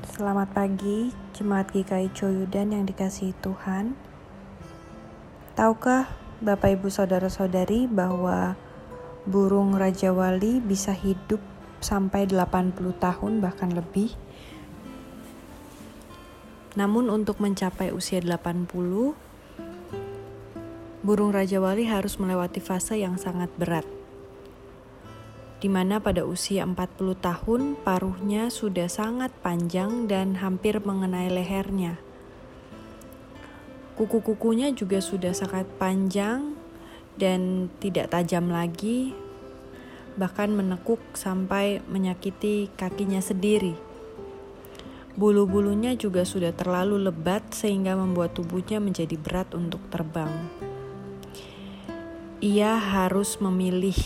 Selamat pagi, Jemaat GKI Coyudan yang dikasihi Tuhan. Tahukah Bapak Ibu Saudara-saudari bahwa burung Raja Wali bisa hidup sampai 80 tahun bahkan lebih? Namun untuk mencapai usia 80, burung Raja Wali harus melewati fase yang sangat berat di mana pada usia 40 tahun paruhnya sudah sangat panjang dan hampir mengenai lehernya. Kuku-kukunya juga sudah sangat panjang dan tidak tajam lagi, bahkan menekuk sampai menyakiti kakinya sendiri. Bulu-bulunya juga sudah terlalu lebat sehingga membuat tubuhnya menjadi berat untuk terbang. Ia harus memilih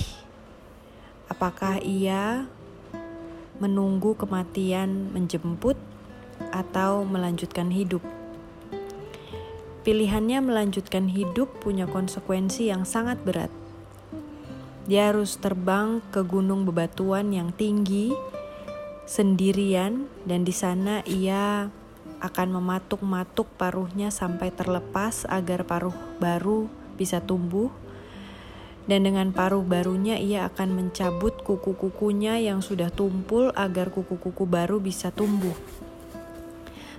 apakah ia menunggu kematian menjemput atau melanjutkan hidup. Pilihannya melanjutkan hidup punya konsekuensi yang sangat berat. Dia harus terbang ke gunung bebatuan yang tinggi sendirian dan di sana ia akan mematuk-matuk paruhnya sampai terlepas agar paruh baru bisa tumbuh dan dengan paruh barunya ia akan mencabut kuku-kukunya yang sudah tumpul agar kuku-kuku baru bisa tumbuh.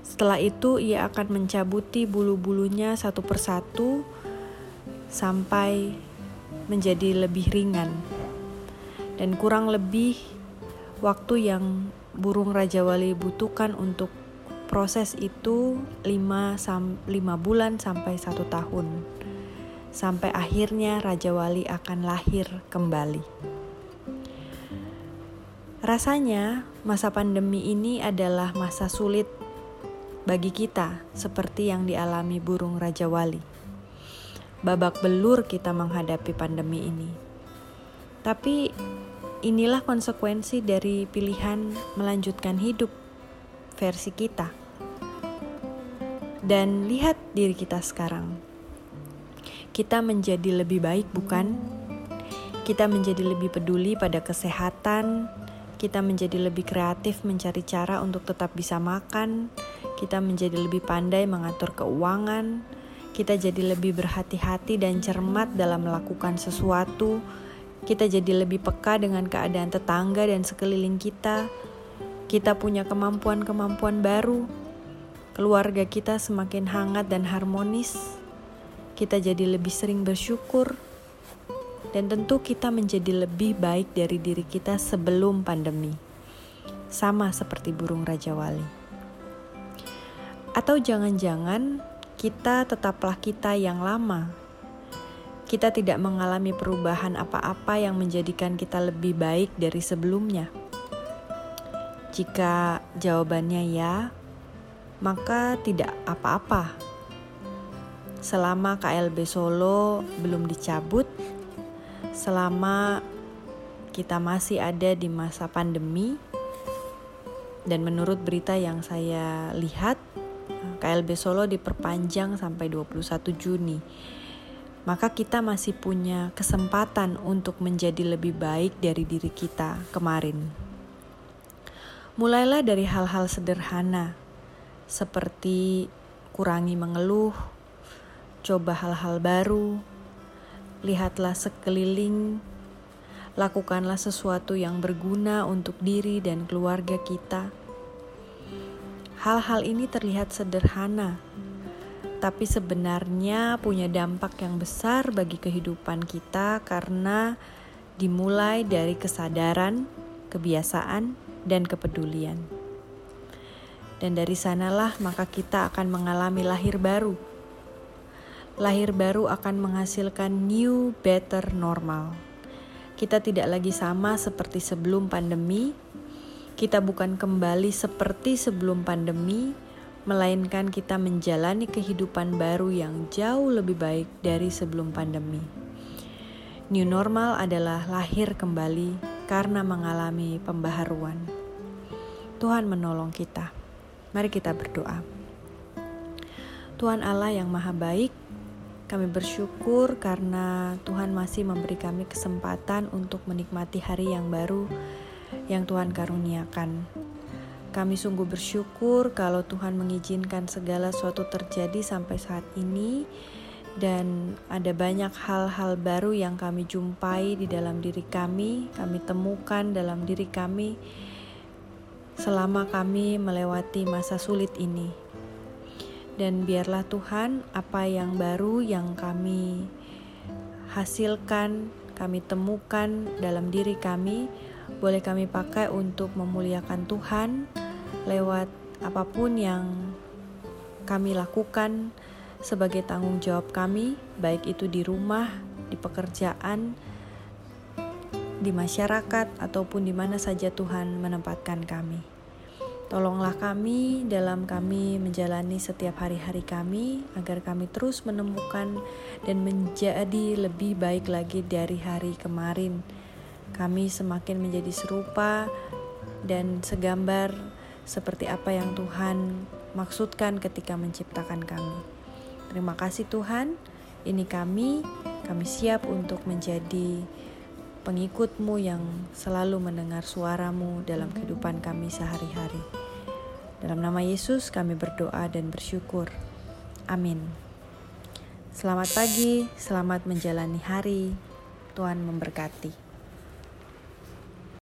Setelah itu ia akan mencabuti bulu-bulunya satu persatu sampai menjadi lebih ringan. Dan kurang lebih waktu yang burung Raja Wali butuhkan untuk proses itu 5, 5 bulan sampai satu tahun sampai akhirnya Raja Wali akan lahir kembali. Rasanya, masa pandemi ini adalah masa sulit bagi kita, seperti yang dialami burung Raja Wali. Babak belur kita menghadapi pandemi ini, tapi inilah konsekuensi dari pilihan melanjutkan hidup versi kita. Dan lihat diri kita sekarang kita menjadi lebih baik, bukan? Kita menjadi lebih peduli pada kesehatan, kita menjadi lebih kreatif mencari cara untuk tetap bisa makan, kita menjadi lebih pandai mengatur keuangan, kita jadi lebih berhati-hati dan cermat dalam melakukan sesuatu, kita jadi lebih peka dengan keadaan tetangga dan sekeliling kita, kita punya kemampuan-kemampuan baru, keluarga kita semakin hangat dan harmonis kita jadi lebih sering bersyukur, dan tentu kita menjadi lebih baik dari diri kita sebelum pandemi, sama seperti burung Raja Wali. Atau jangan-jangan kita tetaplah kita yang lama. Kita tidak mengalami perubahan apa-apa yang menjadikan kita lebih baik dari sebelumnya. Jika jawabannya ya, maka tidak apa-apa selama KLB Solo belum dicabut, selama kita masih ada di masa pandemi, dan menurut berita yang saya lihat, KLB Solo diperpanjang sampai 21 Juni. Maka kita masih punya kesempatan untuk menjadi lebih baik dari diri kita kemarin. Mulailah dari hal-hal sederhana, seperti kurangi mengeluh, coba hal-hal baru, lihatlah sekeliling, lakukanlah sesuatu yang berguna untuk diri dan keluarga kita. Hal-hal ini terlihat sederhana, tapi sebenarnya punya dampak yang besar bagi kehidupan kita karena dimulai dari kesadaran, kebiasaan, dan kepedulian. Dan dari sanalah maka kita akan mengalami lahir baru lahir baru akan menghasilkan new, better normal. Kita tidak lagi sama seperti sebelum pandemi. Kita bukan kembali seperti sebelum pandemi, melainkan kita menjalani kehidupan baru yang jauh lebih baik dari sebelum pandemi. New normal adalah lahir kembali karena mengalami pembaharuan. Tuhan menolong kita. Mari kita berdoa. Tuhan Allah yang Maha Baik, kami bersyukur karena Tuhan masih memberi kami kesempatan untuk menikmati hari yang baru yang Tuhan karuniakan. Kami sungguh bersyukur kalau Tuhan mengizinkan segala sesuatu terjadi sampai saat ini dan ada banyak hal-hal baru yang kami jumpai di dalam diri kami, kami temukan dalam diri kami selama kami melewati masa sulit ini. Dan biarlah Tuhan, apa yang baru yang kami hasilkan, kami temukan dalam diri kami, boleh kami pakai untuk memuliakan Tuhan lewat apa pun yang kami lakukan sebagai tanggung jawab kami, baik itu di rumah, di pekerjaan, di masyarakat, ataupun di mana saja Tuhan menempatkan kami. Tolonglah kami dalam kami menjalani setiap hari-hari kami, agar kami terus menemukan dan menjadi lebih baik lagi dari hari kemarin. Kami semakin menjadi serupa dan segambar seperti apa yang Tuhan maksudkan ketika menciptakan kami. Terima kasih Tuhan, ini kami, kami siap untuk menjadi pengikutmu yang selalu mendengar suaramu dalam kehidupan kami sehari-hari. Dalam nama Yesus kami berdoa dan bersyukur. Amin. Selamat pagi, selamat menjalani hari. Tuhan memberkati.